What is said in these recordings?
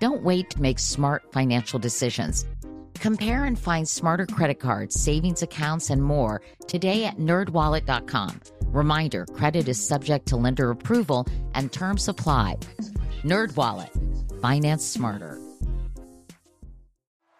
Don't wait to make smart financial decisions. Compare and find smarter credit cards, savings accounts, and more today at nerdwallet.com. Reminder credit is subject to lender approval and terms apply. NerdWallet, finance smarter.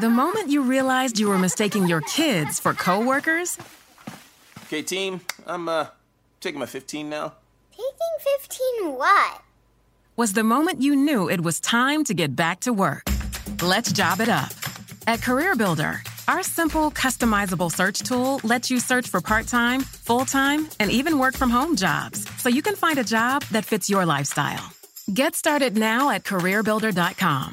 The moment you realized you were mistaking your kids for coworkers, Okay, team, I'm uh taking my 15 now. Taking 15 what? was the moment you knew it was time to get back to work. Let's job it up. At CareerBuilder, our simple, customizable search tool lets you search for part time, full time, and even work from home jobs so you can find a job that fits your lifestyle. Get started now at CareerBuilder.com.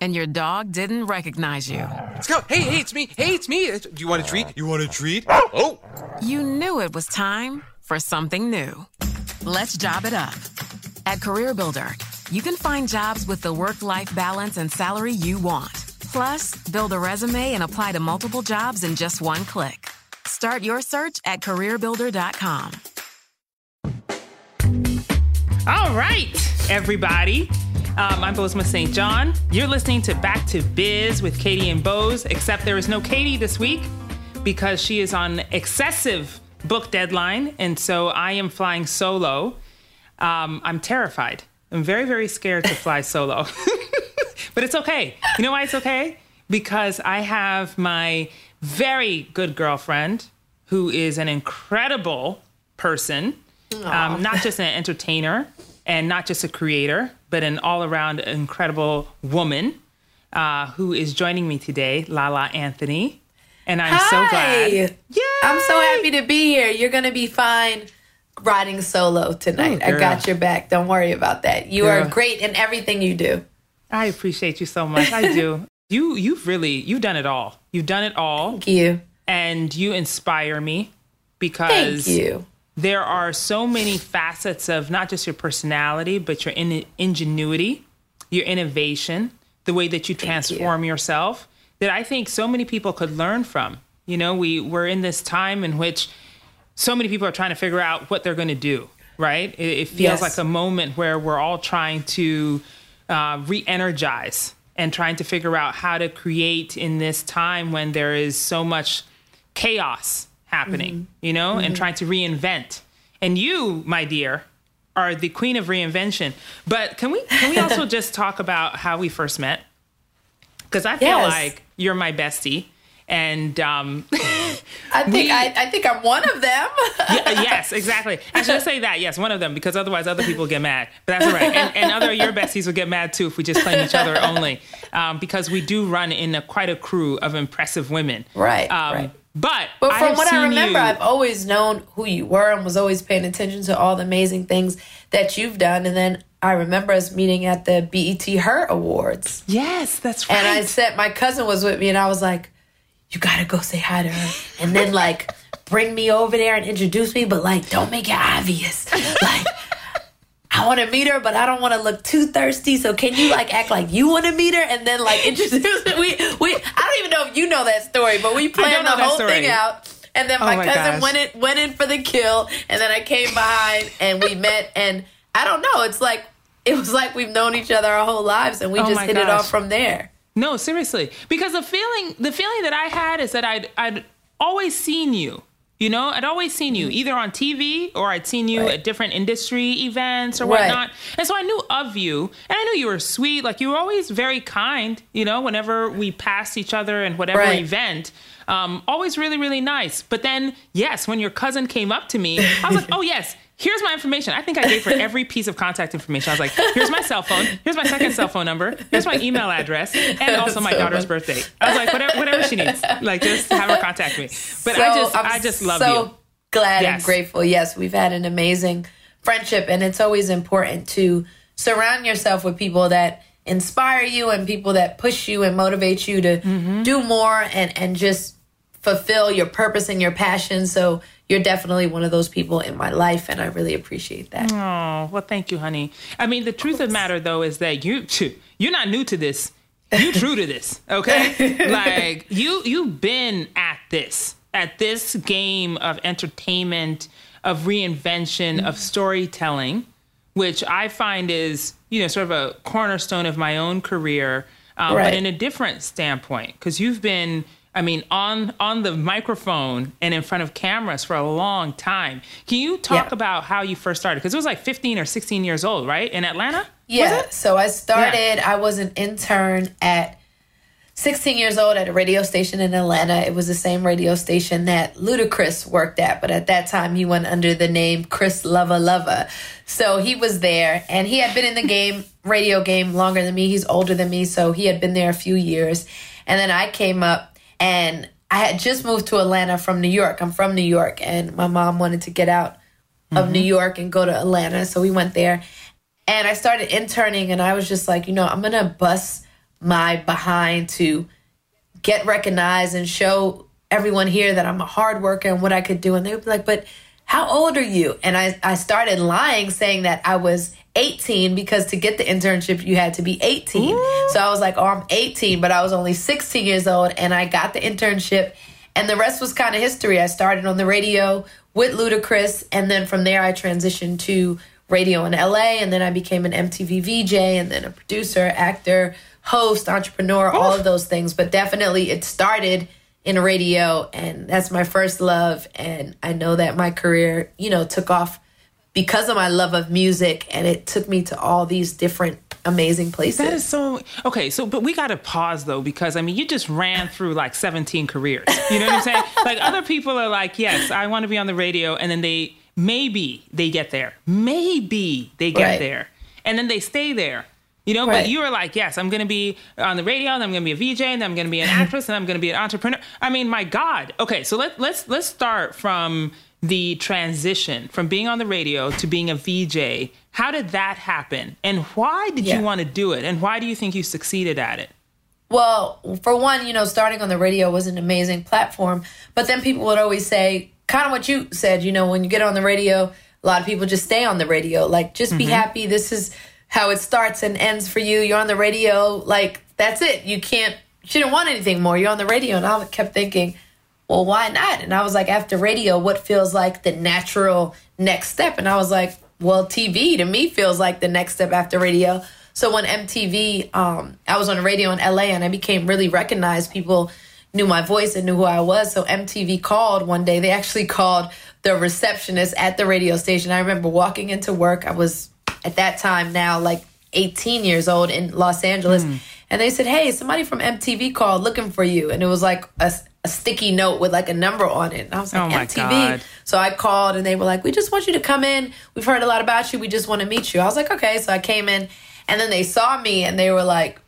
and your dog didn't recognize you. Let's go. Hey, hey, it's me. Hey, it's me. Do you want a treat? You want a treat? Oh. You knew it was time for something new. Let's job it up. At CareerBuilder, you can find jobs with the work life balance and salary you want. Plus, build a resume and apply to multiple jobs in just one click. Start your search at CareerBuilder.com. All right, everybody. Um, I'm Bozoma St. John. You're listening to Back to Biz with Katie and Bose, except there is no Katie this week because she is on excessive book deadline. And so I am flying solo. Um, I'm terrified. I'm very, very scared to fly solo. but it's okay. You know why it's okay? Because I have my very good girlfriend who is an incredible person, um, not just an entertainer and not just a creator, but an all around incredible woman uh, who is joining me today, Lala Anthony. And I'm so glad. Yay! I'm so happy to be here. You're going to be fine riding solo tonight. Ooh, I got your back. Don't worry about that. You are great in everything you do. I appreciate you so much. I do. you you've really you've done it all. You've done it all. Thank you. And you inspire me because Thank you. There are so many facets of not just your personality, but your in- ingenuity, your innovation, the way that you transform yourself that I think so many people could learn from. You know, we we're in this time in which so many people are trying to figure out what they're going to do. Right? It, it feels Yes. like a moment where we're all trying to uh, re-energize and trying to figure out how to create in this time when there is so much chaos happening, you know, and Mhm. trying to reinvent. And you, my dear, are the queen of reinvention. But can we can we also just talk about how we first met? Because I feel Yes. like you're my bestie, and um, I think we- I, I think I'm one of them. Yeah, yes, exactly. I should say that. Yes, one of them, because otherwise other people get mad. But that's all right. And, and other your besties would get mad too if we just claim each other only, um, because we do run in a, quite a crew of impressive women. Right, Um, right. But But from have what I remember, you- I've always known who you were and was always paying attention to all the amazing things that you've done. And then I remember us meeting at the BET Her Awards. Yes, that's right. And I said, my cousin was with me, and I was like, you gotta go say hi to her. And then, like, bring me over there and introduce me, but, like, don't make it obvious. Like, I wanna meet her, but I don't wanna look too thirsty. So, can you, like, act like you wanna meet her and then, like, introduce? We, we, I don't even know if you know that story, but we planned the whole thing out. And then Oh my, my cousin gosh. went in, went in for the kill, and then I came behind and we met. And I don't know, it's like, it was like we've known each other our whole lives, and we Oh just hit it off from there. No, seriously. Because the feeling the feeling that I had is that I'd I'd always seen you. You know, I'd always seen you either on TV or I'd seen you Right. at different industry events or Right. whatnot. And so I knew of you and I knew you were sweet. Like you were always very kind, you know, whenever we passed each other in whatever Right. event. Um, always really, really nice. But then, yes, when your cousin came up to me, I was like, oh, yes, here's my information. I think I gave her every piece of contact information. I was like, here's my cell phone. Here's my second cell phone number. Here's my email address. And also my So daughter's funny. birthday. I was like, whatever, whatever she needs. Like, just have her contact me. But I just, I'm I just love so you. glad and Yes. grateful. Yes, we've had an amazing friendship, and it's always important to surround yourself with people that inspire you and people that push you and motivate you to Mm-hmm. do more and and just fulfill your purpose and your passion. So you're definitely one of those people in my life, and I really appreciate that. Oh, well, thank you, honey. I mean, the truth of the matter, though, is that you, you're not new to this. You true to this, okay? like you, you've been at this, at this game of entertainment, of reinvention, of storytelling, which I find is, you know, sort of a cornerstone of my own career, um, but in a different standpoint, because you've been. I mean, on on the microphone and in front of cameras for a long time. Can you talk Yeah. about how you first started? Because it was like 15 or 16 years old, right? In Atlanta? Yeah. So I started, I was an intern at 16 years old at a radio station in Atlanta. It was the same radio station that Ludacris worked at, but at that time he went under the name Chris Lova Lova. So he was there and he had been in the game, radio game, longer than me. He's older than me, so he had been there a few years. And then I came up and I had just moved to Atlanta from New York. I'm from New York, and my mom wanted to get out of mm-hmm. New York and go to Atlanta. So we went there. And I started interning, and I was just like, you know, I'm gonna bust my behind to get recognized and show everyone here that I'm a hard worker and what I could do. And they would be like, but how old are you? And I, I started lying, saying that I was 18 because to get the internship, you had to be 18. So I was like, oh, I'm 18, but I was only 16 years old, and I got the internship. And the rest was kind of history. I started on the radio with Ludacris, and then from there, I transitioned to radio in LA, and then I became an MTV VJ, and then a producer, actor, host, entrepreneur, all of those things. But definitely, it started in radio, and that's my first love. And I know that my career, you know, took off because of my love of music, and it took me to all these different amazing places. That is so okay. So, but we got to pause though because I mean, you just ran through like 17 careers. You know what I'm saying? like other people are like, yes, I want to be on the radio, and then they maybe they get there, maybe they get Right. there, and then they stay there. You know, Right. but you were like, yes, I'm going to be on the radio, and I'm going to be a VJ, and I'm going to be an actress, and I'm going to be an entrepreneur. I mean, my God. Okay, so let, let's let's start from the transition from being on the radio to being a VJ. How did that happen, and why did Yeah. you want to do it, and why do you think you succeeded at it? Well, for one, you know, starting on the radio was an amazing platform. But then people would always say, kind of what you said, you know, when you get on the radio, a lot of people just stay on the radio. Like, just be mm-hmm. happy. This is how it starts and ends for you. You're on the radio. Like, that's it. You can't, you didn't want anything more. You're on the radio. And I kept thinking, well, why not? And I was like, after radio, what feels like the natural next step? And I was like, well, TV to me feels like the next step after radio. So when MTV, um, I was on the radio in LA and I became really recognized. People knew my voice and knew who I was. So MTV called one day. They actually called the receptionist at the radio station. I remember walking into work. I was at that time now like 18 years old in Los Angeles. Hmm. And they said, Hey, somebody from MTV called looking for you. And it was like a, a sticky note with like a number on it. And I was like, Oh, MTV. God. So I called and they were like, we just want you to come in. We've heard a lot about you. We just want to meet you. I was like, okay. So I came in and then they saw me and they were like,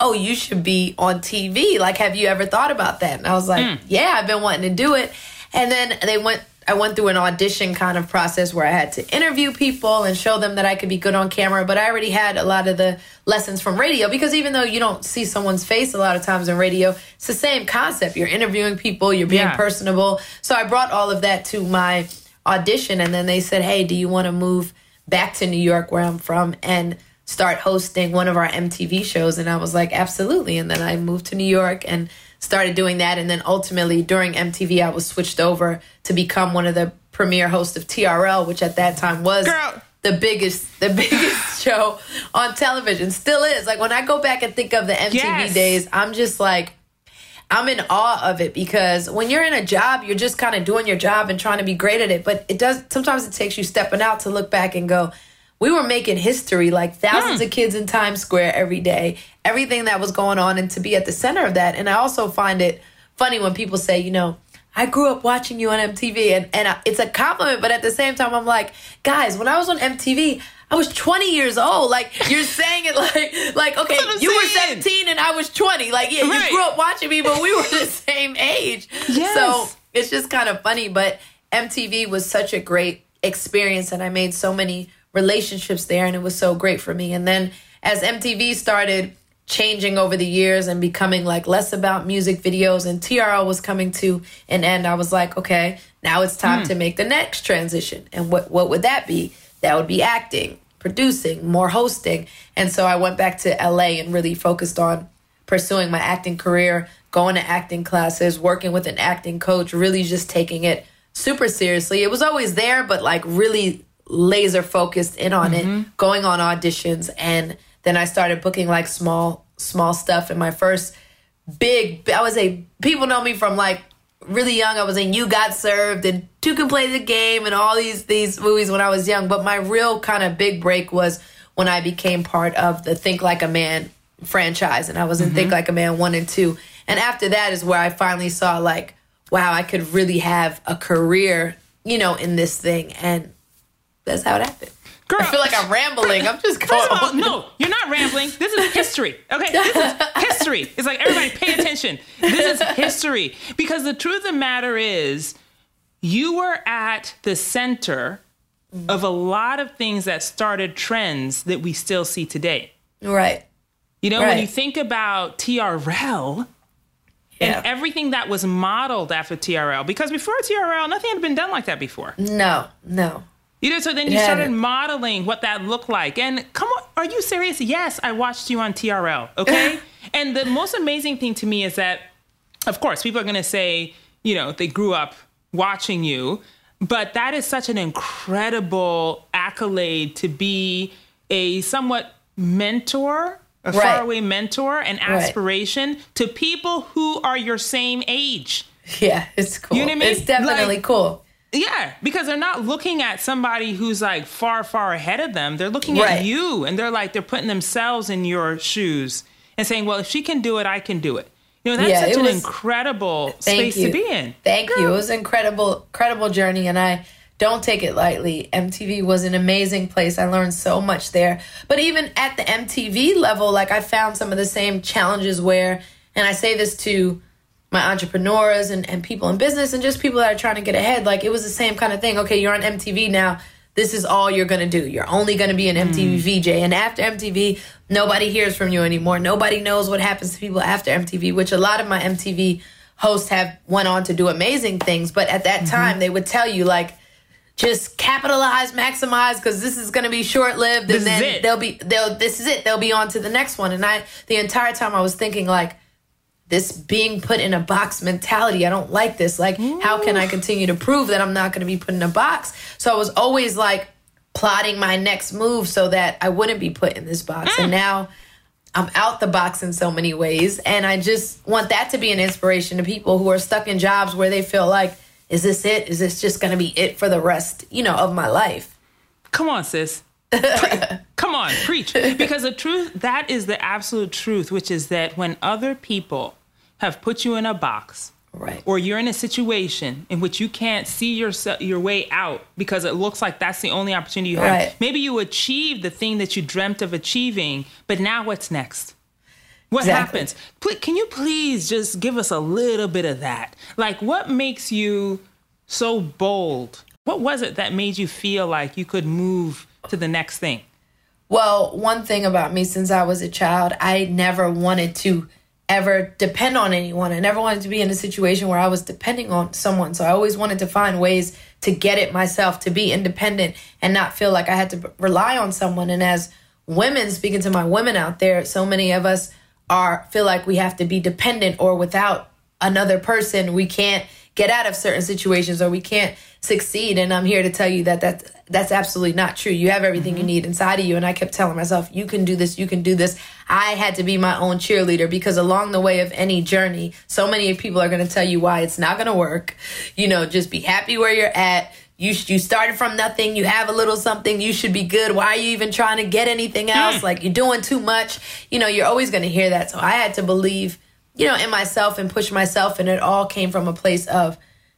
oh, you should be on TV. Like, have you ever thought about that? And I was like, hmm. yeah, I've been wanting to do it. And then they went, I went through an audition kind of process where I had to interview people and show them that I could be good on camera. But I already had a lot of the lessons from radio because even though you don't see someone's face a lot of times in radio, it's the same concept. You're interviewing people, you're being Yeah. personable. So I brought all of that to my audition. And then they said, hey, do you want to move back to New York, where I'm from, and start hosting one of our MTV shows? And I was like, absolutely. And then I moved to New York and started doing that. And then ultimately, during MTV, I was switched over to become one of the premier hosts of TRL, which at that time was Girl. the biggest, the biggest show on television. Still is. Like when I go back and think of the MTV Yes. days, I'm just like, I'm in awe of it because when you're in a job, you're just kind of doing your job and trying to be great at it. But it does sometimes it takes you stepping out to look back and go, we were making history like thousands of kids in Times Square every day, everything that was going on, and to be at the center of that. And I also find it funny when people say, you know, I grew up watching you on MTV, and, and I, it's a compliment, but at the same time, I'm like, guys, when I was on MTV, I was 20 years old. Like you're saying it like like okay, you were 17 and I was 20. Like yeah, Right. you grew up watching me, but we were the same age. Yes. So it's just kind of funny, but MTV was such a great experience, and I made so many relationships there, and it was so great for me. And then as MTV started changing over the years and becoming like less about music videos, and TRL was coming to an end, I was like, okay, now it's time hmm. to make the next transition. And what what would that be? That would be acting, producing, more hosting. And so I went back to LA and really focused on pursuing my acting career, going to acting classes, working with an acting coach, really just taking it super seriously. It was always there, but like really laser focused in on it, mm-hmm. going on auditions. And then I started booking like small, small stuff. And my first big, I was a, people know me from like really young. I was in You Got Served and Two Can Play the Game and all these, these movies when I was young. But my real kind of big break was when I became part of the Think Like a Man franchise and I was in Think mm-hmm. Like a Man 1 and 2. And after that is where I finally saw like wow, I could really have a career, you know, in this thing and that's how it happened. Girl. I feel like I'm rambling. I'm just going First of all, no, you're not rambling. This is history. Okay, this is history. It's like everybody pay attention. This is history because the truth of the matter is, you were at the center of a lot of things that started trends that we still see today. Right. You know, when you think about TRL Yeah. and everything that was modeled after TRL, because before TRL, nothing had been done like that before. no, no. You know, so then you It started modeling what that looked like. And come on, are you serious? Yes, I watched you on TRL, okay? and the most amazing thing to me is that, of course, people are going to say, you know, they grew up watching you, but that is such an incredible accolade to be a somewhat mentor, a Right. faraway mentor, and aspiration to people who are your same age. Yeah, it's cool. You know what I mean? It's definitely Like- cool. Yeah, because they're not looking at somebody who's like far, far ahead of them. They're looking Right. at you and they're like, they're putting themselves in your shoes and saying, well, if she can do it, I can do it. You know, that's Yeah, such an was- incredible space you. to be in. Thank you. It was an incredible, incredible journey, and I don't take it lightly. MTV was an amazing place. I learned so much there. But even at the MTV level, like I found some of the same challenges where, and I say this to my entrepreneurs and, and people in business and just people that are trying to get ahead. Like it was the same kind of thing. Okay, you're on MTV now. This is all you're gonna do. You're only gonna be an hmm. MTV VJ. And after MTV, nobody hears from you anymore. Nobody knows what happens to people after MTV, which a lot of my MTV hosts have went on to do amazing things. But at that mm-hmm. time, they would tell you like, just capitalize, maximize, because this is going to be short lived, and is then it. they'll be they'll this is it. They'll be on to the next one. And I the entire time I was thinking like, this being put in a box mentality. I don't like this. Like, how can I continue to prove that I'm not going to be put in a box? So I was always like plotting my next move so that I wouldn't be put in this box. And mm. now I'm out the box in so many ways. And I just want that to be an inspiration to people who are stuck in jobs where they feel like, is this it? Is this just going to be it for the rest, you know, of my life? Come on, sis. Pre- Come on, preach. Because the truth, that is the absolute truth, which is that when other people have put you in a box, Right. or you're in a situation in which you can't see yourself your way out because it looks like that's the only opportunity you have. Right. Maybe you achieved the thing that you dreamt of achieving, but now what's next? What Exactly. happens? Pl- Can you please just give us a little bit of that? Like, what makes you so bold? What was it that made you feel like you could move to the next thing? Well, one thing about me since I was a child, I never wanted to ever depend on anyone. I never wanted to be in a situation where I was depending on someone. So I always wanted to find ways to get it myself, to be independent and not feel like I had to rely on someone. And as women, speaking to my women out there, so many of us are feel like we have to be dependent or without another person, we can't get out of certain situations or we can't succeed. And I'm here to tell you that that that's absolutely not true. You have everything you mm-hmm. need inside of you. And I kept telling myself, you can do this, you can do this. I had to be my own cheerleader because along the way of any journey, so many people are going to tell you why it's not going to work. You know, just be happy where you're at. You you started from nothing. You have a little something. You should be good. Why are you even trying to get anything mm. else? Like you're doing too much. You know, you're always going to hear that. So I had to believe, you know, in myself and push myself, and it all came from a place of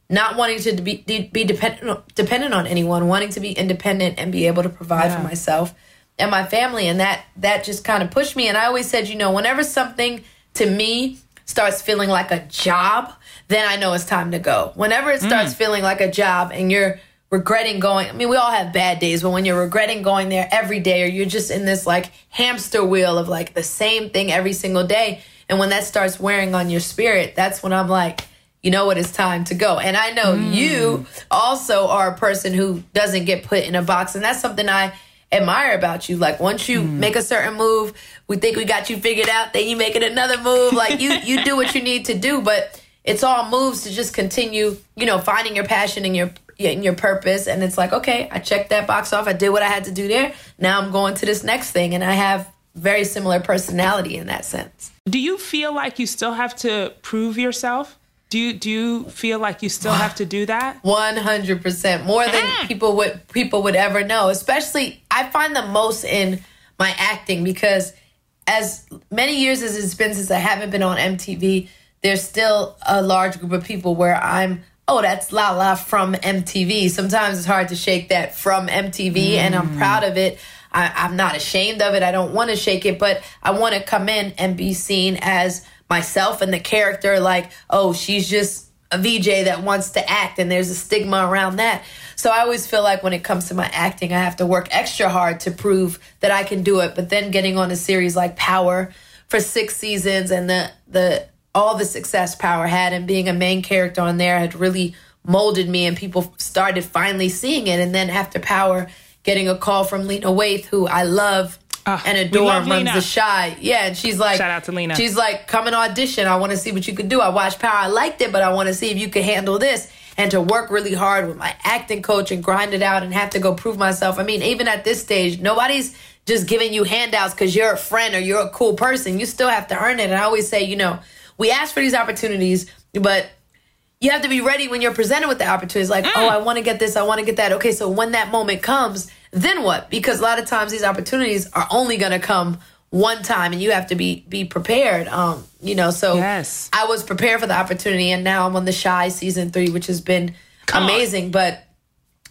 not wanting to be be dependent dependent on anyone, wanting to be independent and be able to provide for myself and my family, and that that just kind of pushed me. And I always said, you know, whenever something to me starts feeling like a job, then I know it's time to go. Whenever it starts mm. feeling like a job and you're regretting going, I mean, we all have bad days, but when you're regretting going there every day, or you're just in this like hamster wheel of like the same thing every single day, and when that starts wearing on your spirit, that's when I'm like you know what it's time to go. And i know mm. you also are a person who doesn't get put in a box and that's something i admire about you. Like once you mm. make a certain move we think we got you figured out then you make it another move. Like you you do what you need to do but it's all moves to just continue you know finding your passion and your and your purpose. And it's like okay i checked that box off. I did what i had to do there. Now i'm going to this next thing. And i have very similar personality in that sense. Do you feel like you still have to prove yourself? Do you do you feel like you still have to do that? One hundred percent more than mm. people would people would ever know. Especially, I find the most in my acting because as many years as it's been since I haven't been on MTV, there's still a large group of people where I'm. Oh, that's Lala from MTV. Sometimes it's hard to shake that from MTV, and I'm mm. proud of it. I, I'm not ashamed of it. I don't want to shake it, but I want to come in and be seen as myself and the character like, oh, she's just a VJ that wants to act and there's a stigma around that. So I always feel like when it comes to my acting, I have to work extra hard to prove that I can do it. But then getting on a series like Power for six seasons and the the all the success Power had and being a main character on there had really molded me and people started finally seeing it. And then after Power, getting a call from Lena Waithe, who I love Ah, and adore, love runs Lena. the Chi. Yeah, and she's like, Shout out to Lena. She's like, come and audition. I want to see what you can do. I watched Power. I liked it, but I want to see if you can handle this. And to work really hard with my acting coach and grind it out and have to go prove myself. I mean, even at this stage, nobody's just giving you handouts because you're a friend or you're a cool person. You still have to earn it. And I always say, you know, we ask for these opportunities, but you have to be ready when you're presented with the opportunities. Like, oh, mm. I want to get this, I want to get that. Okay, so when that moment comes, then what? Because a lot of times these opportunities are only going to come one time, and you have to be be prepared. Um, you know, so Yes. I was prepared for the opportunity, and now I'm on the Chi season three, which has been Come on. amazing. But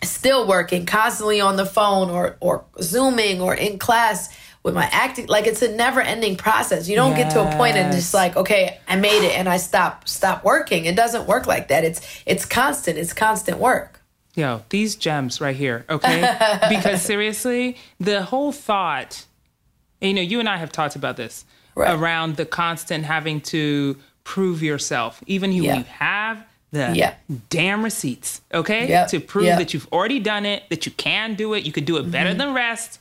still working, constantly on the phone or or zooming or in class with my acting. Like it's a never ending process. You don't get to a point and just like, okay, I made it, and I stop stop working. It doesn't work like that. It's it's constant. It's constant work. Yo, these gems right here, okay? because seriously, the whole thought, you know, you and I have talked about this Right. around the constant having to prove yourself, even when Yeah. you have the Yeah. damn receipts, okay? Yep. To prove Yep. that you've already done it, that you can do it, you could do it better Mm-hmm. than rest.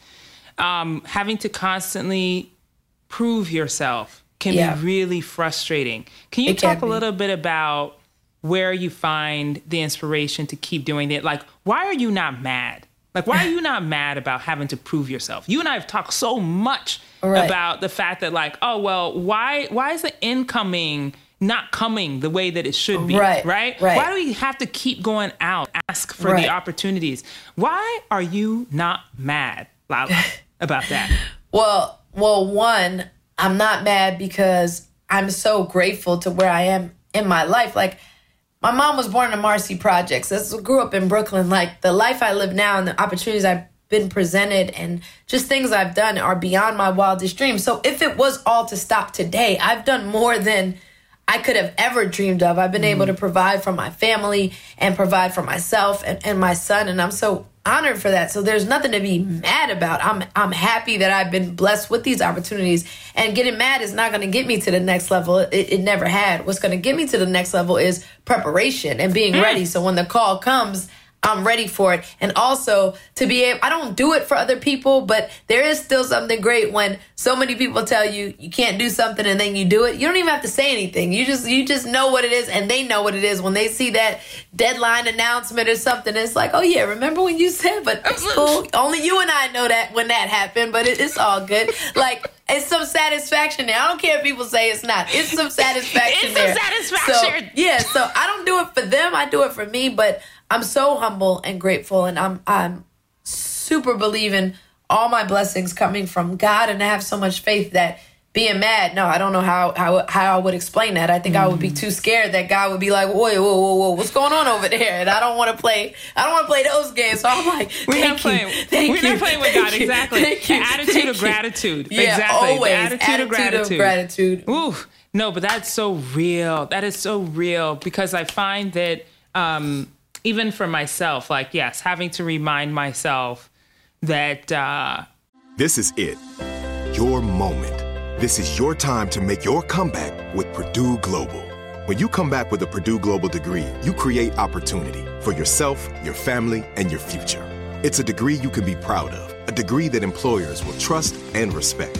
Um, having to constantly prove yourself can Yeah. be really frustrating. Can you It can talk a be. little bit about where you find the inspiration to keep doing it? Like, why are you not mad? Like, why are you not mad about having to prove yourself? You and I have talked so much Right. about the fact that, like, oh well, why why is the incoming not coming the way that it should be? Right, Right? right. Why do we have to keep going out, ask for Right. the opportunities? Why are you not mad, Lala, about that? Well, well, one, I'm not mad because I'm so grateful to where I am in my life. Like my mom was born in the Marcy Projects. I grew up in Brooklyn. Like the life I live now and the opportunities I've been presented and just things I've done are beyond my wildest dreams. So if it was all to stop today, I've done more than I could have ever dreamed of. I've been mm. able to provide for my family and provide for myself and, and my son. And I'm so honored for that. So there's nothing to be mad about. I'm I'm happy that I've been blessed with these opportunities. And getting mad is not going to get me to the next level. It, it never had. What's going to get me to the next level is preparation and being mm. ready. So when the call comes, I'm ready for it. And also to be able, I don't do it for other people, but there is still something great when so many people tell you you can't do something and then you do it. You don't even have to say anything. You just, you just know what it is and they know what it is. When they see that deadline announcement or something, it's like, oh yeah, remember when you said, but it's cool. Only you and I know that when that happened, but it, it's all good. Like, it's some satisfaction there. I don't care if people say it's not. It's some satisfaction it's there. Some satisfaction. So, yeah, so I don't do it for them. I do it for me, but I'm so humble and grateful, and I'm I'm super believing all my blessings coming from God, and I have so much faith that being mad, no, I don't know how how how I would explain that. I think mm. I would be too scared that God would be like, whoa, whoa, whoa, whoa, what's going on over there? And I don't want to play. I don't want to play those games. So I'm like, we're not playing. Thank we're you, not playing with God. You, exactly. Thank you, attitude of gratitude. Yeah, exactly. Always. The attitude, attitude of gratitude. Of gratitude. Ooh, no, but that's so real. That is so real because I find that. Um, even for myself, like, yes, having to remind myself that. Uh, this is it. Your moment. This is your time to make your comeback with Purdue Global. When you come back with a Purdue Global degree, you create opportunity for yourself, your family, and your future. It's a degree you can be proud of, a degree that employers will trust and respect.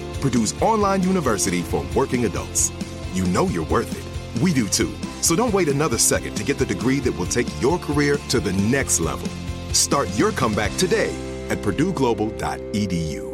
Purdue's online university for working adults. You know you're worth it. We do too. So don't wait another second to get the degree that will take your career to the next level. Start your comeback today at purdueglobal.edu.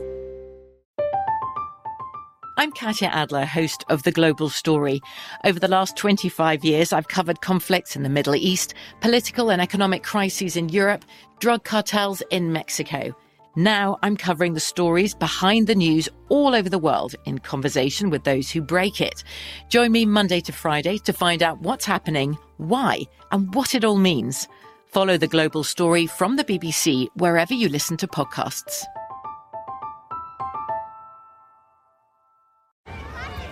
I'm Katya Adler, host of The Global Story. Over the last 25 years, I've covered conflicts in the Middle East, political and economic crises in Europe, drug cartels in Mexico. Now I'm covering the stories behind the news all over the world in conversation with those who break it. Join me Monday to Friday to find out what's happening, why, and what it all means. Follow the global story from the BBC wherever you listen to podcasts.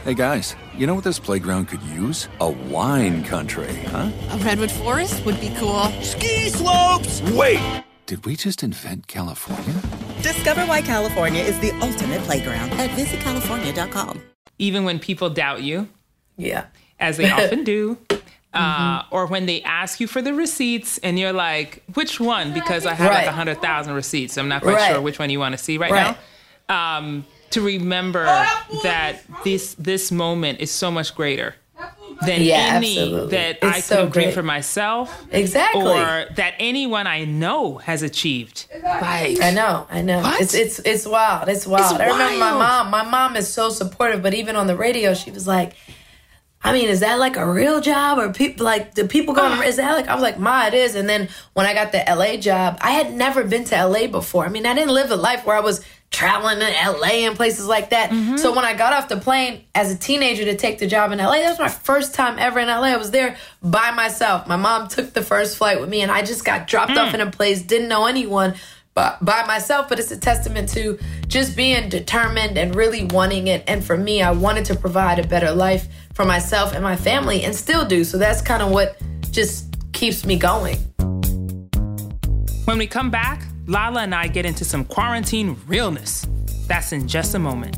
Hey guys, you know what this playground could use? A wine country, huh? A redwood forest would be cool. Ski slopes! Wait! Did we just invent California? Discover why California is the ultimate playground at visitcalifornia.com. Even when people doubt you, yeah, as they often do, uh, mm-hmm. or when they ask you for the receipts and you're like, which one? Because I have right. like 100,000 receipts. I'm not quite right. sure which one you want to see right, right. now. Um, to remember that this this moment is so much greater than yeah, any absolutely. that it's I could so have dreamed for myself. Exactly. Or that anyone I know has achieved. Right. I know. I know. What? It's it's it's wild. It's wild. It's I remember wild. my mom. My mom is so supportive, but even on the radio, she was like, I mean, is that like a real job or people like the people going? is that like? I was like, Ma, it is. And then when I got the LA job, I had never been to LA before. I mean, I didn't live a life where I was traveling in LA and places like that. Mm-hmm. So when I got off the plane as a teenager to take the job in LA, that was my first time ever in LA. I was there by myself. My mom took the first flight with me and I just got dropped mm. off in a place, didn't know anyone but by myself, but it's a testament to just being determined and really wanting it. And for me, I wanted to provide a better life for myself and my family and still do. So that's kind of what just keeps me going. When we come back, Lala and I get into some quarantine realness. That's in just a moment.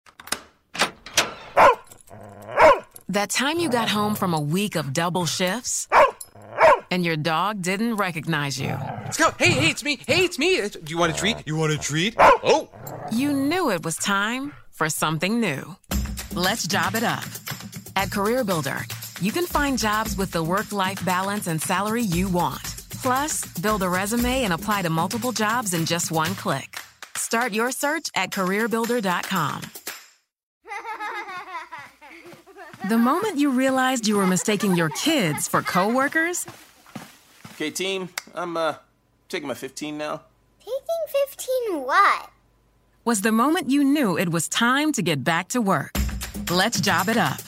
That time you got home from a week of double shifts and your dog didn't recognize you. Let's go. Hey, hey, it's me. Hey, it's me. Do you want a treat? You want a treat? Oh. You knew it was time for something new. Let's job it up. At CareerBuilder, you can find jobs with the work life balance and salary you want. Plus, build a resume and apply to multiple jobs in just one click. Start your search at CareerBuilder.com. The moment you realized you were mistaking your kids for coworkers, Okay, team. I'm uh taking my 15 now. Taking 15 what? was the moment you knew it was time to get back to work. Let's job it up.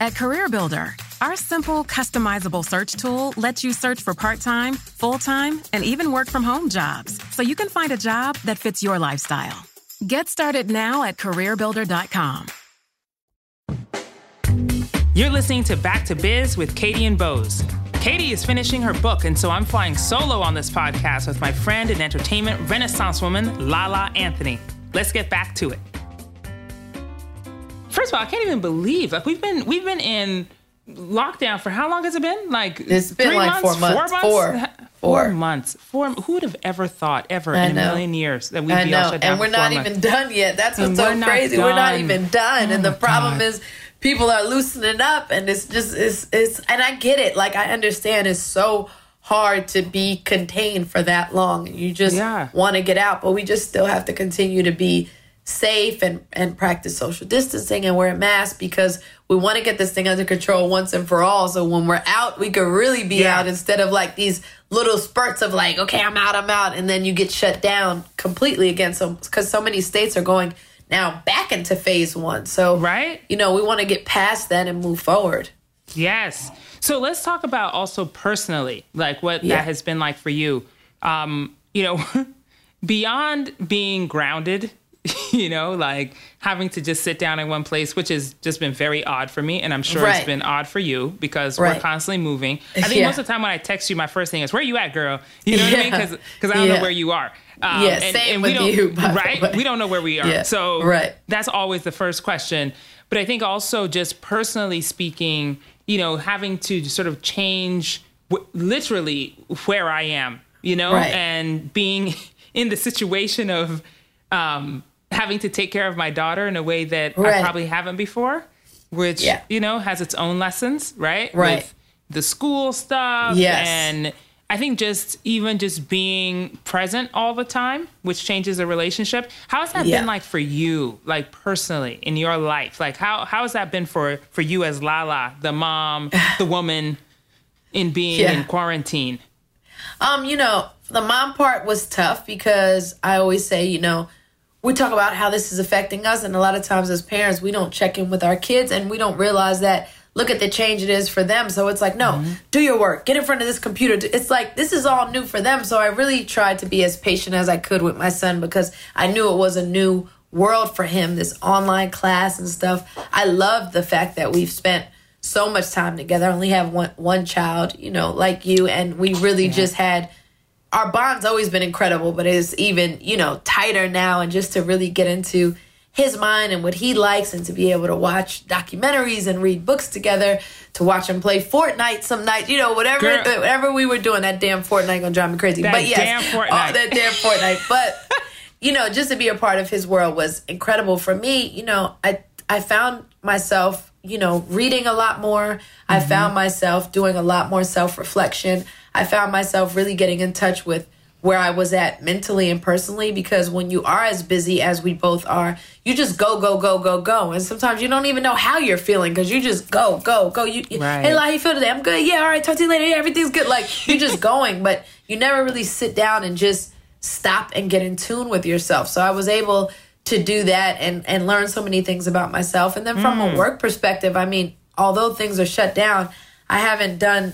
At CareerBuilder, our simple, customizable search tool lets you search for part time, full time, and even work from home jobs so you can find a job that fits your lifestyle. Get started now at CareerBuilder.com. You're listening to Back to Biz with Katie and Bose. Katie is finishing her book, and so I'm flying solo on this podcast with my friend and entertainment renaissance woman, Lala Anthony. Let's get back to it. First of all, I can't even believe like we've been we've been in lockdown for how long has it been? Like It's been three like four months. Four Four. months. Four. months. Four. Who would have ever thought ever in a million years that we'd I be all shut down and we're four not months? even done yet. That's what's And so we're crazy. We're not even done, Oh and the oh problem God. is people are loosening up, and it's just it's it's. And I get it. Like I understand, it's so hard to be contained for that long. You just Yeah. want to get out, but we just still have to continue to be safe and and practice social distancing and wear a mask because we want to get this thing under control once and for all. So when we're out, we could really be Yeah. out instead of like these little spurts of like, okay, I'm out, I'm out, and then you get shut down completely again. So because so many states are going now back into phase one. So right, you know, we want to get past that and move forward. Yes. So let's talk about also personally, like what Yeah. that has been like for you. Um, you know, beyond being grounded, you know, like having to just sit down in one place, which has just been very odd for me. And I'm sure Right. it's been odd for you because we're constantly moving. I think Yeah. most of the time when I text you, my first thing is, Where you at, girl? You know what I mean? Because I don't know where you are. Um, Yeah, same we with don't- you, right? We don't know where we are. Yeah, So right. that's always the first question. But I think also just personally speaking, you know, having to sort of change w- literally where I am, you know, Right. and being in the situation of um, having to take care of my daughter in a way that I probably haven't before, which, Yeah. you know, has its own lessons, right? Right. With the school stuff Yes. and I think just even just being present all the time, which changes the relationship. How has that Yeah. been like for you, like personally in your life? Like how how has that been for for you as Lala, the mom, the woman, in being Yeah. in quarantine? Um, you know, the mom part was tough because I always say, you know, we talk about how this is affecting us, and a lot of times as parents, we don't check in with our kids and we don't realize that look at the change it is for them. So it's like, no, mm-hmm. do your work, get in front of this computer. It's like this is all new for them. So I really tried to be as patient as I could with my son because I knew it was a new world for him, this online class and stuff. I love the fact that we've spent so much time together. I only have one one child, you know, like you, and we really just had our bond's always been incredible, but it's even, you know, tighter now and just to really get into his mind and what he likes and to be able to watch documentaries and read books together, to watch him play Fortnite some night, you know, whatever Girl. whatever we were doing, that damn Fortnite gonna drive me crazy. That but yes, damn Fortnite. oh, that damn Fortnite. But you know, just to be a part of his world was incredible for me. You know, I I found myself, you know, reading a lot more. I Mm-hmm. found myself doing a lot more self reflection. I found myself really getting in touch with where I was at mentally and personally because when you are as busy as we both are, you just go, go, go, go, go. And sometimes you don't even know how you're feeling because you just go, go, go. You, Right. Hey, how you feel today? I'm good. Yeah, all right, talk to you later. Yeah, everything's good. Like you're just going, but you never really sit down and just stop and get in tune with yourself. So I was able to do that and and learn so many things about myself. And then from Mm. a work perspective, I mean, although things are shut down, I haven't done.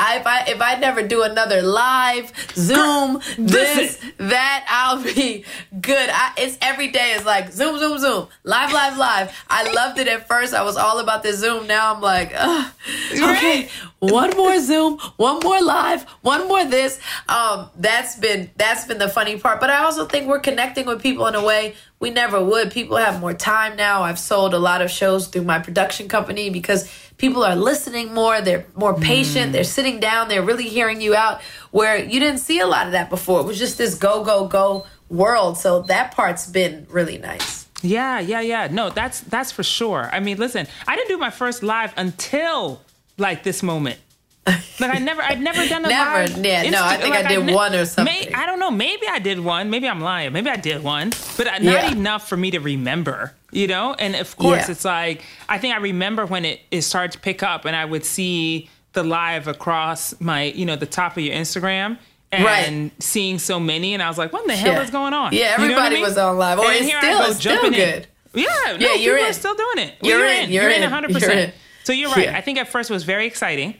I, if I if I never do another live Zoom this that I'll be good. I, it's every day is like Zoom Zoom Zoom live live live. I loved it at first. I was all about the Zoom. Now I'm like, Ugh, okay, one more Zoom, one more live, one more this. Um, that's been that's been the funny part. But I also think we're connecting with people in a way we never would. People have more time now. I've sold a lot of shows through my production company because people are listening more. They're more patient. They're sitting down. They're really hearing you out. Where you didn't see a lot of that before. It was just this go go go world. So that part's been really nice. Yeah, yeah, yeah. No, that's that's for sure. I mean, listen, I didn't do my first live until like this moment. Like I never, I'd never done a Never, live. yeah, no, I think I did ne- one or something. May, I don't know. Maybe I did one. Maybe I'm lying. Maybe I did one, but not Yeah. enough for me to remember. You know, and of course, Yeah. it's like I think I remember when it, it started to pick up, and I would see the live across my, you know, the top of your Instagram. And Right. seeing so many, and I was like, "What in the hell Yeah. is going on?" Yeah, You know I everybody mean? was on live. Oh, And it's here I still- go it's still jumping in. good. Yeah, no, Yeah, you're in. still doing it. You're in, you're in, 100%. you're in. So you're right. Yeah. I think at first it was very exciting.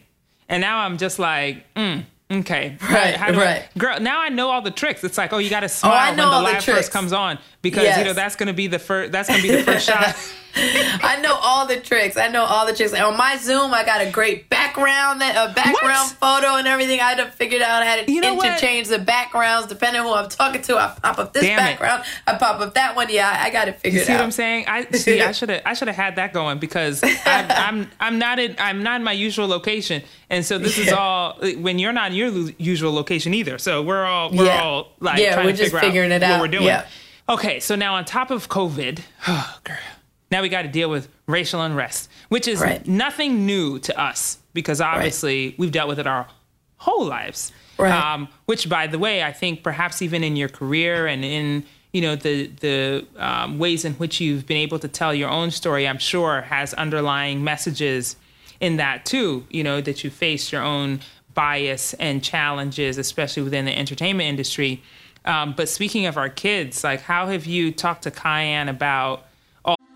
And now I'm just like, mm, okay. Right, How do I- right. girl, now I know all the tricks. It's like, oh, you got to smile I know when the the first comes on because, Yes. you know, that's going to be the first, that's going to be the first shot. I know all the tricks. I know all the tricks. On my Zoom, I got a great background, that a background photo and everything. I had figured out how to You know what? interchange the backgrounds depending on who I'm talking to. I pop up this Damn it. background. I pop up that one. Yeah, I, I got it out. You see out. what I'm saying? I see. I should have. I should have had that going because I'm, I'm. I'm not in. I'm not in my usual location, and so this is all when you're not in your usual location either. So we're all. We're Yeah. all like Yeah, trying we're to just figure figuring out it what out. we're doing. Yeah. Okay, so now on top of COVID, oh, girl, now we got to deal with racial unrest, which is Right. nothing new to us because obviously we've dealt with it our whole lives. Right. Um, which, by the way, I think perhaps even in your career and in you know the the um, ways in which you've been able to tell your own story, I'm sure has underlying messages in that too. You know that you face your own bias and challenges, especially within the entertainment industry. Um, but speaking of our kids, like how have you talked to Kiyan about?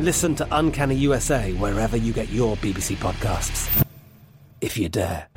Listen to Uncanny USA wherever you get your BBC podcasts, if you dare.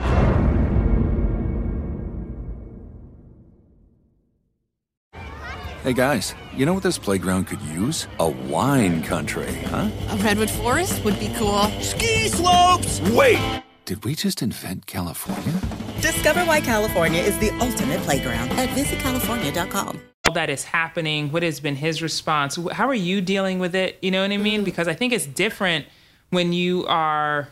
Hey guys, you know what this playground could use? A wine country, huh? A redwood forest would be cool. Ski slopes! Wait! Did we just invent California? Discover why California is the ultimate playground at visitcalifornia.com. all that is happening what has been his response how are you dealing with it you know what i mean because i think it's different when you are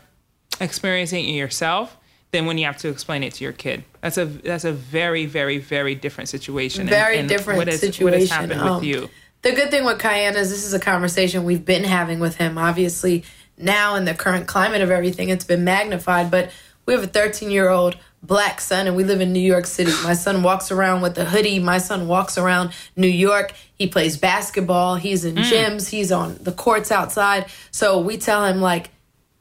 experiencing it yourself than when you have to explain it to your kid that's a that's a very very very different situation Very and different what has, situation. what has happened Um, with you The good thing with Kiyan is this is a conversation we've been having with him. Obviously, now in the current climate of everything, it's been magnified. But we have a 13 year old black son, and we live in New York City. My son walks around with a hoodie. My son walks around New York. He plays basketball. He's in Mm. gyms. He's on the courts outside. So we tell him, like,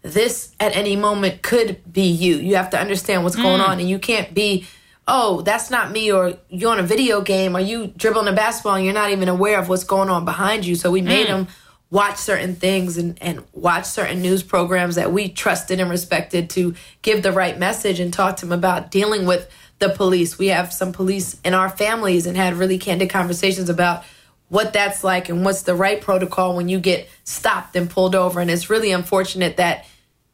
this at any moment could be you. You have to understand what's going Mm. on, and you can't be, oh, that's not me, or you're on a video game, or you dribbling a basketball, and you're not even aware of what's going on behind you. So we made Mm. him watch certain things and, and watch certain news programs that we trusted and respected to give the right message and talk to him about dealing with the police. We have some police in our families and had really candid conversations about what that's like and what's the right protocol when you get stopped and pulled over. And it's really unfortunate that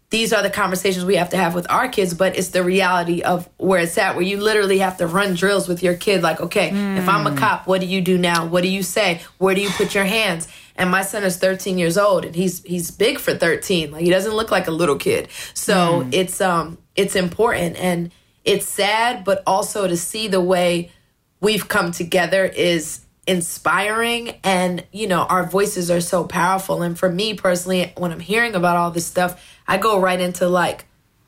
these are the conversations we have to have with our kids, but it's the reality of where it's at, where you literally have to run drills with your kid. Like, okay, if I'm a mm. cop, what do you do now? What do you say? Where do you put your hands? And my son is 13 years old, and he's he's big for 13. Like he doesn't look like a little kid. So it's um it's important and it's sad, but also to see the way we've come together is inspiring and you know our voices are so powerful. And for me personally when i'm hearing about all this stuff i go right into like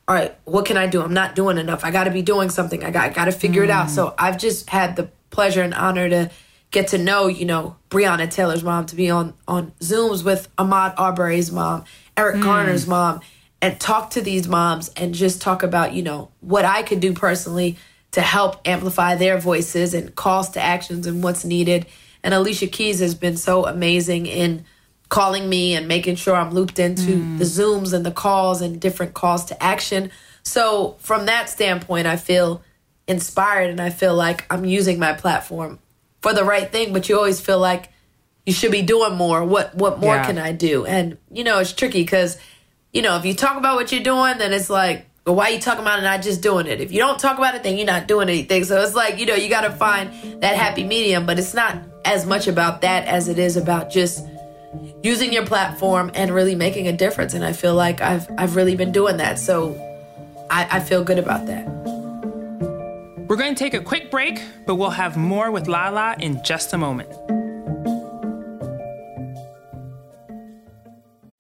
all right what can i do? I'm not doing enough. I got to be doing something. I got, I got to figure it out. So i've just had the pleasure and honor to get to know you know breonna taylor's mom to be on on zooms with ahmaud arbery's mom eric Mm. garner's mom and talk to these moms and just talk about you know what i could do personally to help amplify their voices and calls to actions and what's needed. And Alicia Keys has been so amazing in calling me and making sure I'm looped into the Zooms and the calls and different calls to action. So, from that standpoint, I feel inspired and I feel like I'm using my platform for the right thing, but you always feel like you should be doing more. What what more Yeah. can I do? And you know, it's tricky cuz you know, if you talk about what you're doing, then it's like, well, why are you talking about it and not just doing it? If you don't talk about it, then you're not doing anything. So it's like, you know, you got to find that happy medium, but it's not as much about that as it is about just using your platform and really making a difference. And I feel like I've I've really been doing that. So I, I feel good about that. We're going to take a quick break, but we'll have more with Lala in just a moment.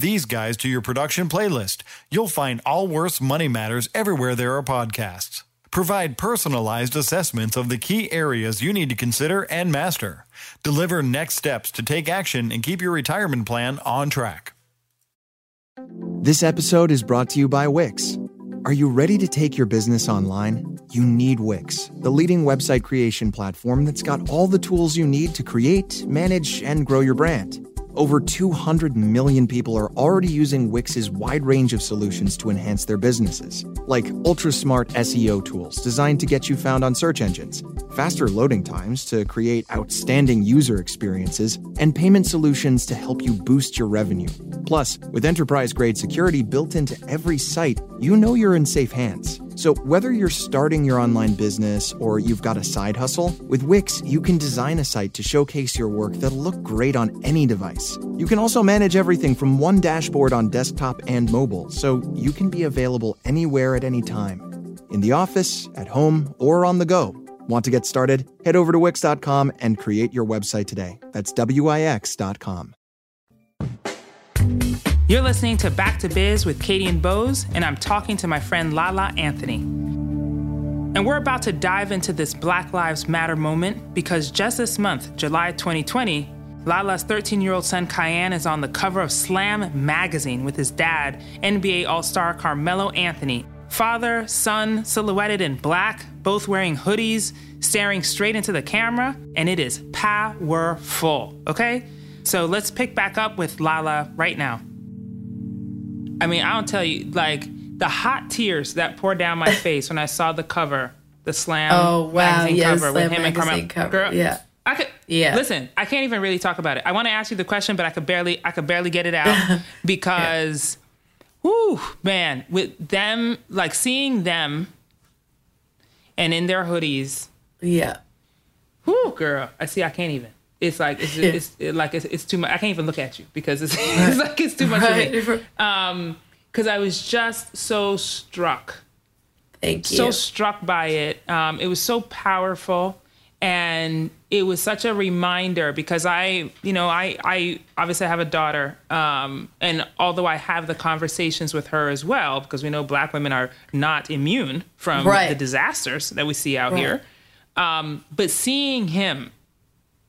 these guys to your production playlist. You'll find Allworth's Money Matters everywhere there are podcasts. Provide personalized assessments of the key areas you need to consider and master. Deliver next steps to take action and keep your retirement plan on track. This episode is brought to you by Wix. Are you ready to take your business online? You need Wix, the leading website creation platform that's got all the tools you need to create, manage, and grow your brand. Over 200 million people are already using Wix's wide range of solutions to enhance their businesses, like ultra smart SEO tools designed to get you found on search engines, faster loading times to create outstanding user experiences, and payment solutions to help you boost your revenue. Plus, with enterprise grade security built into every site, you know you're in safe hands. So, whether you're starting your online business or you've got a side hustle, with Wix, you can design a site to showcase your work that'll look great on any device. You can also manage everything from one dashboard on desktop and mobile, so you can be available anywhere at any time. In the office, at home, or on the go. Want to get started? Head over to Wix.com and create your website today. That's WIX.com. You're listening to Back to Biz with Katie and Bose, and I'm talking to my friend Lala Anthony. And we're about to dive into this Black Lives Matter moment because just this month, July 2020, Lala's 13 year old son Kiyan is on the cover of Slam magazine with his dad, NBA All Star Carmelo Anthony. Father, son, silhouetted in black, both wearing hoodies, staring straight into the camera, and it is powerful, okay? So let's pick back up with Lala right now. I mean, I don't tell you, like, the hot tears that poured down my face when I saw the cover, the Slam Oh, wow, magazine yeah, cover with him and Carmelo. cover, Girl, yeah. I could Yeah. listen. I can't even really talk about it. I want to ask you the question, but I could barely. I could barely get it out because, whoo, man, with them like seeing them, and in their hoodies. Yeah. Whoo, girl. I see. I can't even. It's like it's, Yeah. it's it, like it's, it's too much. I can't even look at you because it's, it's like it's too much Right. Um, because I was just so struck Thank you. so struck by it. Um, it was so powerful, and it was such a reminder because I, you know, I, I obviously have a daughter, um, and although I have the conversations with her as well, because we know Black women are not immune from Right. the disasters that we see out Right. here, um, but seeing him,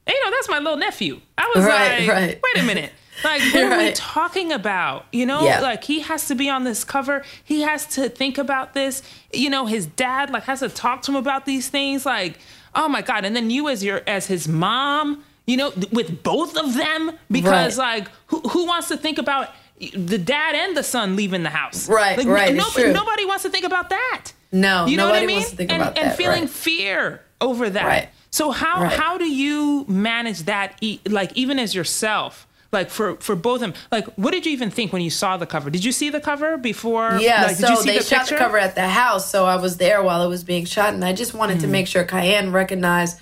you know, that's my little nephew. I was Right, like, right. wait a minute. Like, what are we talking about? You know, Yeah. like he has to be on this cover. He has to think about this. You know, his dad like has to talk to him about these things. Like, oh my god! And then you as your as his mom, you know, th- with both of them, because Right. like, who who wants to think about the dad and the son leaving the house? Right, like, right, it's Nobody, nobody wants to think about that. No, you know what I mean? wants to think and, and feeling right. fear over that. Right. So how Right. how do you manage that? Like even as yourself, like for for both of them. Like what did you even think when you saw the cover? Did you see the cover before? Yeah, Like, did so you see they the shot picture? the cover at the house, so I was there while it was being shot, and I just wanted Mm. to make sure Kiyan recognized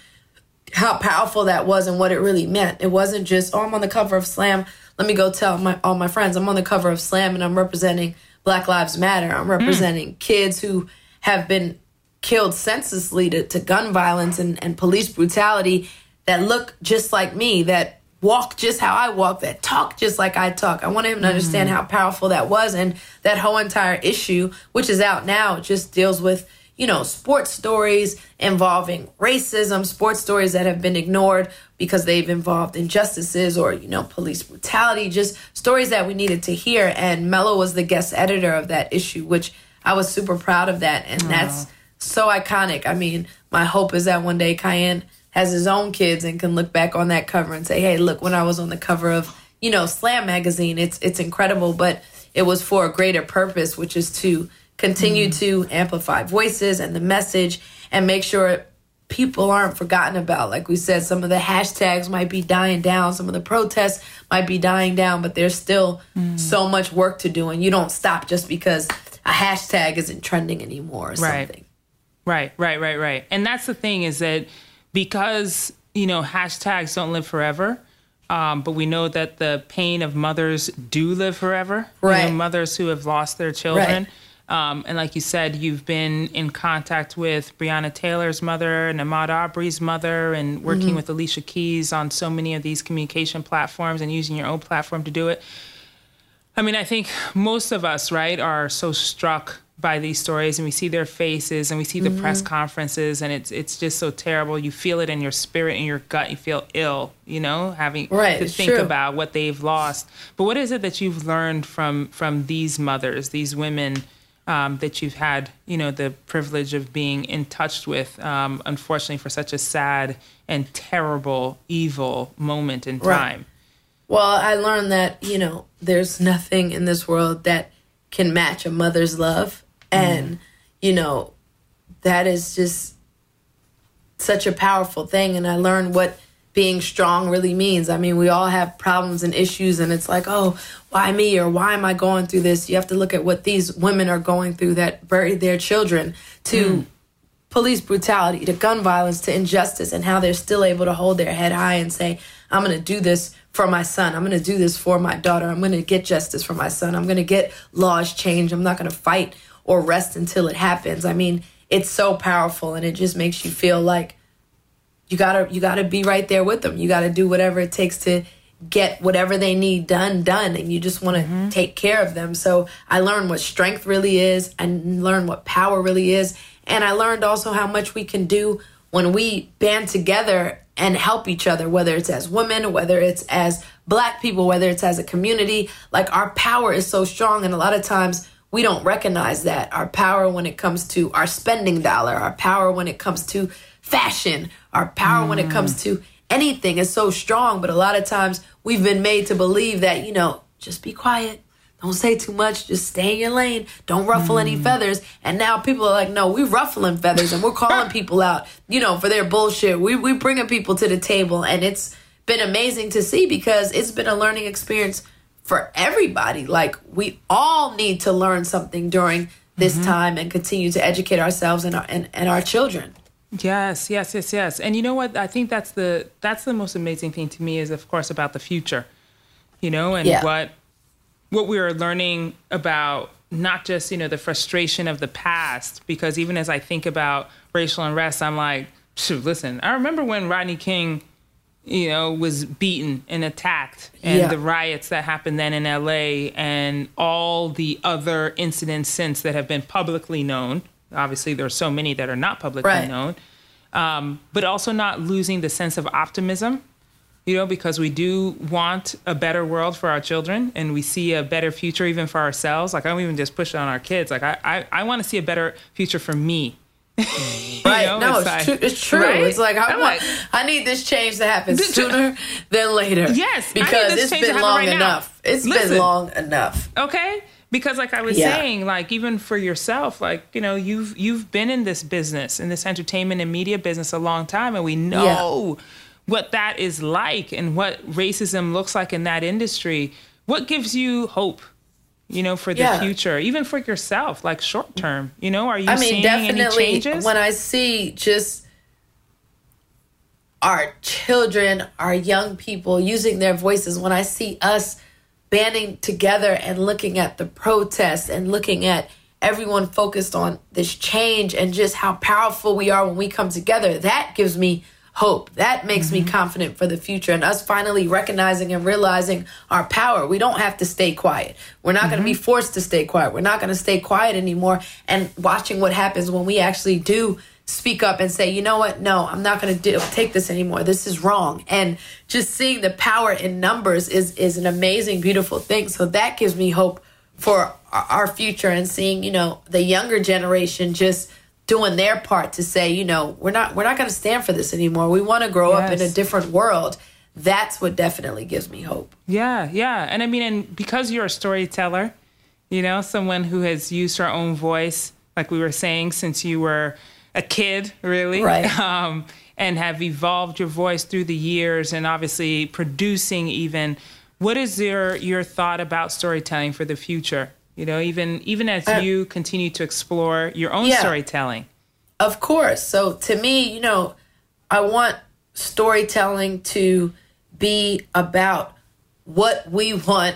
how powerful that was and what it really meant. It wasn't just, oh, I'm on the cover of Slam. Let me go tell my all my friends I'm on the cover of Slam and I'm representing Black Lives Matter. Mm. I'm representing kids who have been killed senselessly to, to gun violence and, and police brutality that look just like me, that walk just how I walk, that talk just like I talk. I want him to understand mm-hmm. how powerful that was. And that whole entire issue, which is out now, just deals with, you know, sports stories involving racism, sports stories that have been ignored because they've involved injustices or, you know, police brutality, just stories that we needed to hear. And Mello was the guest editor of that issue, which I was super proud of that. And that's so iconic. I mean, my hope is that one day Kiyan has his own kids and can look back on that cover and say, "Hey, look, when I was on the cover of you know Slam magazine, it's it's incredible." But it was for a greater purpose, which is to continue mm-hmm. to amplify voices and the message and make sure people aren't forgotten about. Like we said, some of the hashtags might be dying down, some of the protests might be dying down, but there's still mm. so much work to do, and you don't stop just because a hashtag isn't trending anymore or Right. something. Right, right, right, right. And that's the thing is that because, you know, hashtags don't live forever, um, but we know that the pain of mothers do live forever. You know, Right. mothers who have lost their children. Um, and like you said, you've been in contact with Breonna Taylor's mother and Ahmaud Arbery's mother and working Mhm. with Alicia Keys on so many of these communication platforms and using your own platform to do it. I mean, I think most of us, right, are so struck by these stories and we see their faces and we see the press Mhm. conferences and it's it's just so terrible. You feel it in your spirit, in your gut. You feel ill, you know, having Right, to think true. about what they've lost. But what is it that you've learned from from these mothers, these women um, that you've had, you know, the privilege of being in touch with, um, unfortunately, for such a sad and terrible, evil moment in Right. time? Well, I learned that, you know, there's nothing in this world that can match a mother's love. And, mm-hmm. you know, that is just such a powerful thing. And I learned what being strong really means. I mean, we all have problems and issues, and it's like, oh, why me? Or why am I going through this? You have to look at what these women are going through that buried their children to mm-hmm. police brutality, to gun violence, to injustice, and how they're still able to hold their head high and say, I'm going to do this for my son. I'm going to do this for my daughter. I'm going to get justice for my son. I'm going to get laws changed. I'm not going to fight or rest until it happens. I mean, it's so powerful and it just makes you feel like you gotta you gotta be right there with them. You gotta do whatever it takes to get whatever they need done done and you just want to mm-hmm. take care of them so i learned what strength really is and learned what power really is and i learned also how much we can do when we band together and help each other, whether it's as women, whether it's as black people, whether it's as a community. Like our power is so strong. And a lot of times we don't recognize that. Our power when it comes to our spending dollar, our power when it comes to fashion, our power mm. when it comes to anything is so strong. But a lot of times we've been made to believe that, you know, just be quiet. Don't say too much. Just stay in your lane. Don't ruffle mm. any feathers. And now people are like, no, we're ruffling feathers and we're calling people out, you know, for their bullshit. We we bringing people to the table, and it's been amazing to see because it's been a learning experience for everybody. Like we all need to learn something during this mm-hmm. time and continue to educate ourselves and our and, and our children. Yes, yes, yes, yes. And you know what? I think that's the that's the most amazing thing to me is of course about the future. You know, and yeah. what what we are learning about not just, you know, the frustration of the past, because even as I think about racial unrest, I'm like, shoot, listen, I remember when Rodney King, you know, was beaten and attacked and yeah. the riots that happened then in LA and all the other incidents since that have been publicly known. Obviously, there are so many that are not publicly right. known. Um, but also not losing the sense of optimism you know, because we do want a better world for our children and we see a better future even for ourselves. Like I don't even just push it on our kids. Like I, I, I want to see a better future for me. right. Know? No, it's, like, true. It's true. Right? It's like I want, like, I need this change to happen sooner than later. Yes, because it's been long right enough. Now. It's Listen, been long enough. Okay. Because like I was yeah. saying, like even for yourself, like you know, you've you've been in this business, in this entertainment and media business a long time, and we know. Yeah what that is like and what racism looks like in that industry, what gives you hope? You know, for the yeah. future, even for yourself, like short term. You know, are you I mean, definitely? When I see just our children, our young people using their voices, when I see us banding together and looking at the protests and looking at everyone focused on this change and just how powerful we are when we come together, that gives me hope. That makes mm-hmm. me confident for the future and us finally recognizing and realizing our power. We don't have to stay quiet. We're not mm-hmm. going to be forced to stay quiet. We're not going to stay quiet anymore. And watching what happens when we actually do speak up and say, you know what? No, I'm not going to take this anymore. This is wrong. And just seeing the power in numbers is is an amazing, beautiful thing. So that gives me hope for our future and seeing, you know, the younger generation just doing their part to say, you know, we're not we're not going to stand for this anymore. We want to grow yes. up in a different world. That's what definitely gives me hope. Yeah, yeah. And I mean and because you're a storyteller, you know, someone who has used her own voice like we were saying since you were a kid, really. Right. Um, and have evolved your voice through the years and obviously producing even what is your your thought about storytelling for the future you know even even as uh, you continue to explore your own yeah, storytelling. Of course. So to me you know i want storytelling to be about what we want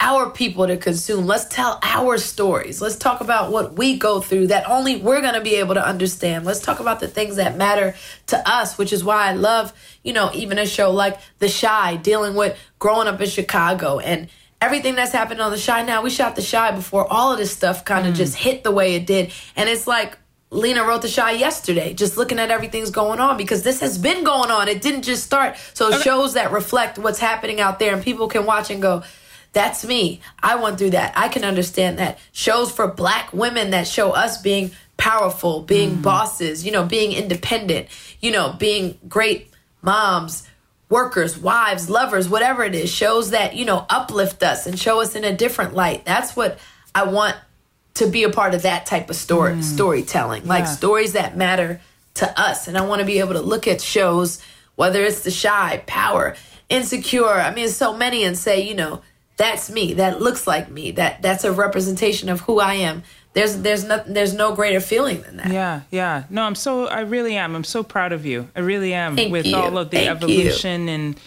our people to consume. Let's tell our stories. Let's talk about what we go through that only we're going to be able to understand. Let's talk about the things that matter to us which is why i love you know even a show like the Chi dealing with growing up in chicago and everything that's happened on the Chi now. We shot the Chi before all of this stuff kind of mm. just hit the way it did. And it's like Lena wrote the Chi yesterday, just looking at everything's going on because this has been going on. It didn't just start. So okay. shows that reflect what's happening out there and people can watch and go, that's me. I went through that. I can understand that. Shows for black women that show us being powerful, being mm. bosses, you know, being independent, you know, being great moms, workers, wives, lovers, whatever it is, shows that, you know, uplift us and show us in a different light. That's what I want to be a part of that type of story mm. storytelling. Like yeah. stories that matter to us. And I want to be able to look at shows, whether it's the Chi, power, insecure, I mean so many and say, you know, that's me, that looks like me, that that's a representation of who I am there's there's no there's no greater feeling than that. Yeah, yeah. No, I'm so I really am. I'm so proud of you. I really am Thank with you. all of the Thank evolution you. and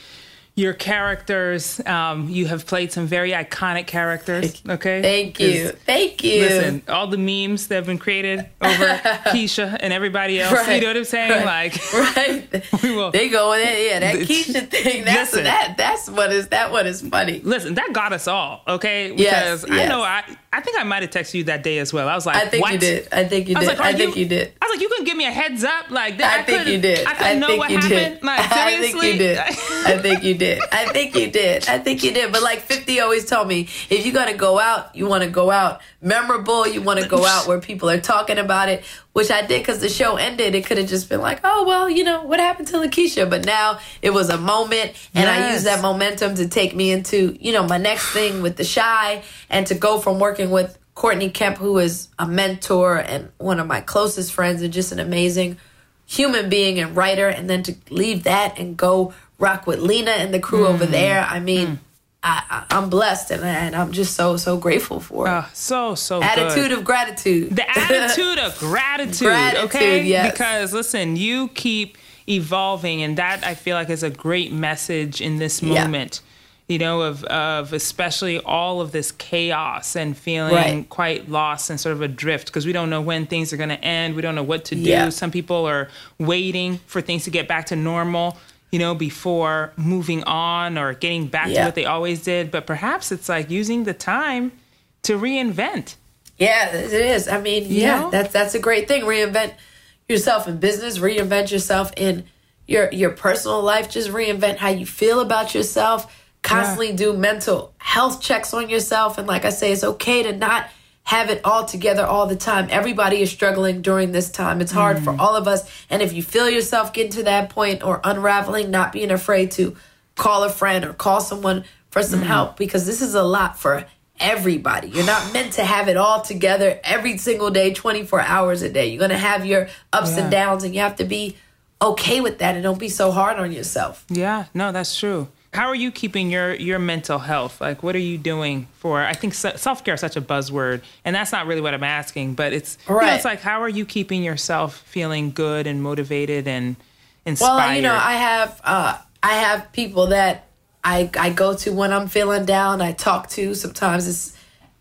your characters. Um, you have played some very iconic characters. Okay. Thank you. Thank you. Listen, all the memes that have been created over Keisha and everybody else. Right, you know what I'm saying? Right, like, right. we will. They go in. Yeah, that Keisha thing. That's listen, that. That's what is that. What is funny. Listen, that got us all. Okay. Because yes, I know I. I think I might have texted you that day as well. I was like, I think what? you did. I think you did. I, like, I think you, you, did. I was like, you me a heads up? Like I, I think you did. I couldn't know what happened. Did. Like I think you did. I think you did. I think you did. I think you did. But like 50 always told me, if you're gonna go out, you want to go out memorable. You want to go out where people are talking about it, which I did because the show ended. It could have just been like, oh well, you know what happened to Lakeisha, but now it was a moment, and yes. I used that momentum to take me into you know my next thing with the Chi, and to go from working with Courtney Kemp, who is a mentor and one of my closest friends and just an amazing human being and writer, and then to leave that and go rock with Lena and the crew mm. over there. I mean, mm. I, am blessed and, and, I'm just so so grateful for it. Uh, so so attitude good. of gratitude. The attitude of gratitude. gratitude okay, yes. because listen, you keep evolving, and that I feel like is a great message in this moment. Yeah you know, of of especially all of this chaos and feeling right. quite lost and sort of adrift because we don't know when things are going to end. We don't know what to do. Yeah. Some people are waiting for things to get back to normal, you know, before moving on or getting back yeah. to what they always did. But perhaps it's like using the time to reinvent. Yeah, it is. I mean, you yeah, know? that's that's a great thing. Reinvent yourself in business. Reinvent yourself in your your personal life. Just reinvent how you feel about yourself constantly yeah. do mental health checks on yourself. And like I say, it's okay to not have it all together all the time. Everybody is struggling during this time. It's hard mm. for all of us. And if you feel yourself getting to that point or unraveling, not being afraid to call a friend or call someone for some mm. help because this is a lot for everybody. You're not meant to have it all together every single day, 24 hours a day. You're going to have your ups yeah. and downs, and you have to be okay with that and don't be so hard on yourself. Yeah, no, that's true how are you keeping your your mental health? Like, what are you doing for? I think self care is such a buzzword, and that's not really what I'm asking. But it's right. You know, it's like, how are you keeping yourself feeling good and motivated and inspired? Well, you know, I have uh, I have people that I I go to when I'm feeling down. I talk to. Sometimes it's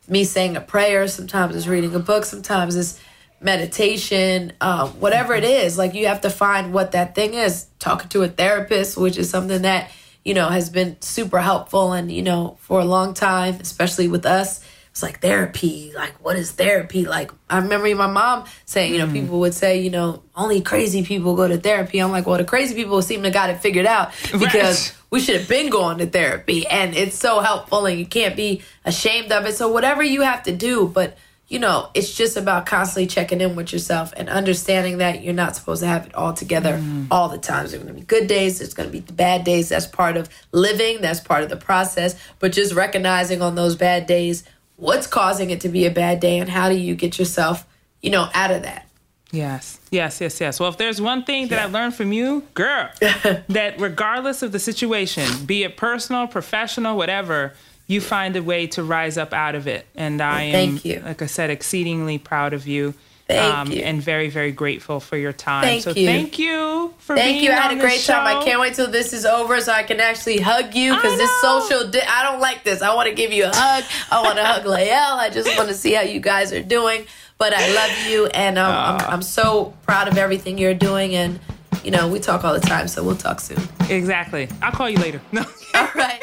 me saying a prayer. Sometimes it's reading a book. Sometimes it's meditation, um, whatever it is. Like you have to find what that thing is. Talking to a therapist, which is something that you know, has been super helpful. And, you know, for a long time, especially with us, it's like therapy. Like, what is therapy? Like, I remember my mom saying, you know, mm. people would say, you know, only crazy people go to therapy. I'm like, well, the crazy people seem to got it figured out because right. we should have been going to therapy. And it's so helpful and you can't be ashamed of it. So, whatever you have to do, but you know, it's just about constantly checking in with yourself and understanding that you're not supposed to have it all together mm. all the time. There's going to be good days, there's going to be the bad days. That's part of living, that's part of the process. But just recognizing on those bad days what's causing it to be a bad day and how do you get yourself, you know, out of that. Yes, yes, yes, yes. Well, if there's one thing that yeah. I learned from you, girl, that regardless of the situation, be it personal, professional, whatever, you find a way to rise up out of it. And I am, like I said, exceedingly proud of you. Thank um, you. And very, very grateful for your time. Thank so you. thank you for thank being you. I had a great show. time. I can't wait till this is over so I can actually hug you because this social. Di- I don't like this. I want to give you a hug. I want to hug Lael. I just want to see how you guys are doing. But I love you, and um, I'm, I'm so proud of everything you're doing. And you know, we talk all the time, so we'll talk soon. Exactly. I'll call you later. No. all right.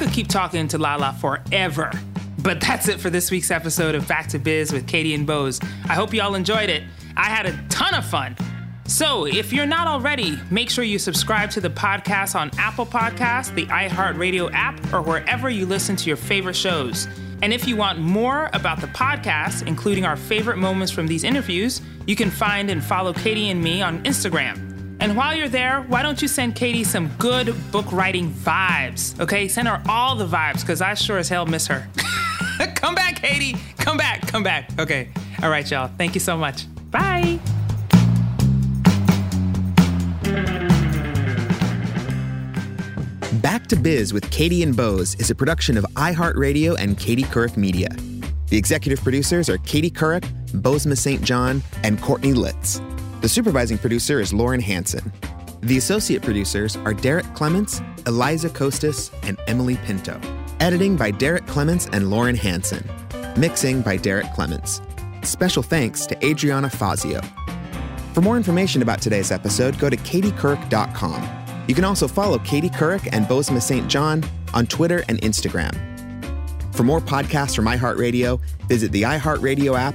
Could keep talking to Lala forever. But that's it for this week's episode of Back to Biz with Katie and Bose. I hope you all enjoyed it. I had a ton of fun. So, if you're not already, make sure you subscribe to the podcast on Apple Podcasts, the iHeartRadio app, or wherever you listen to your favorite shows. And if you want more about the podcast, including our favorite moments from these interviews, you can find and follow Katie and me on Instagram. And while you're there, why don't you send Katie some good book writing vibes? Okay, send her all the vibes because I sure as hell miss her. come back, Katie. Come back, come back. Okay. All right, y'all. Thank you so much. Bye. Back to Biz with Katie and Bose is a production of iHeartRadio and Katie Couric Media. The executive producers are Katie Couric, Bozoma St. John, and Courtney Litz. The supervising producer is Lauren Hanson. The associate producers are Derek Clements, Eliza Costas, and Emily Pinto. Editing by Derek Clements and Lauren Hanson. Mixing by Derek Clements. Special thanks to Adriana Fazio. For more information about today's episode, go to katiecouric.com. You can also follow Katie Couric and Bozoma St. John on Twitter and Instagram. For more podcasts from iHeartRadio, visit the iHeartRadio app,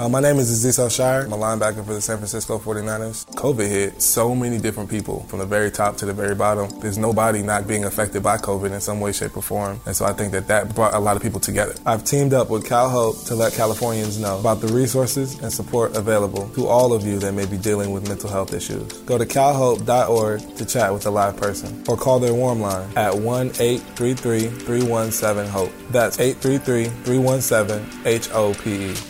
Uh, my name is Azeez Al-Shaair. I'm a linebacker for the San Francisco 49ers. COVID hit so many different people from the very top to the very bottom. There's nobody not being affected by COVID in some way, shape, or form. And so I think that that brought a lot of people together. I've teamed up with CalHope to let Californians know about the resources and support available to all of you that may be dealing with mental health issues. Go to calhope.org to chat with a live person or call their warm line at 1-833-317-HOPE. That's 833-317-H-O-P-E.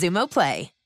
Xumo Play.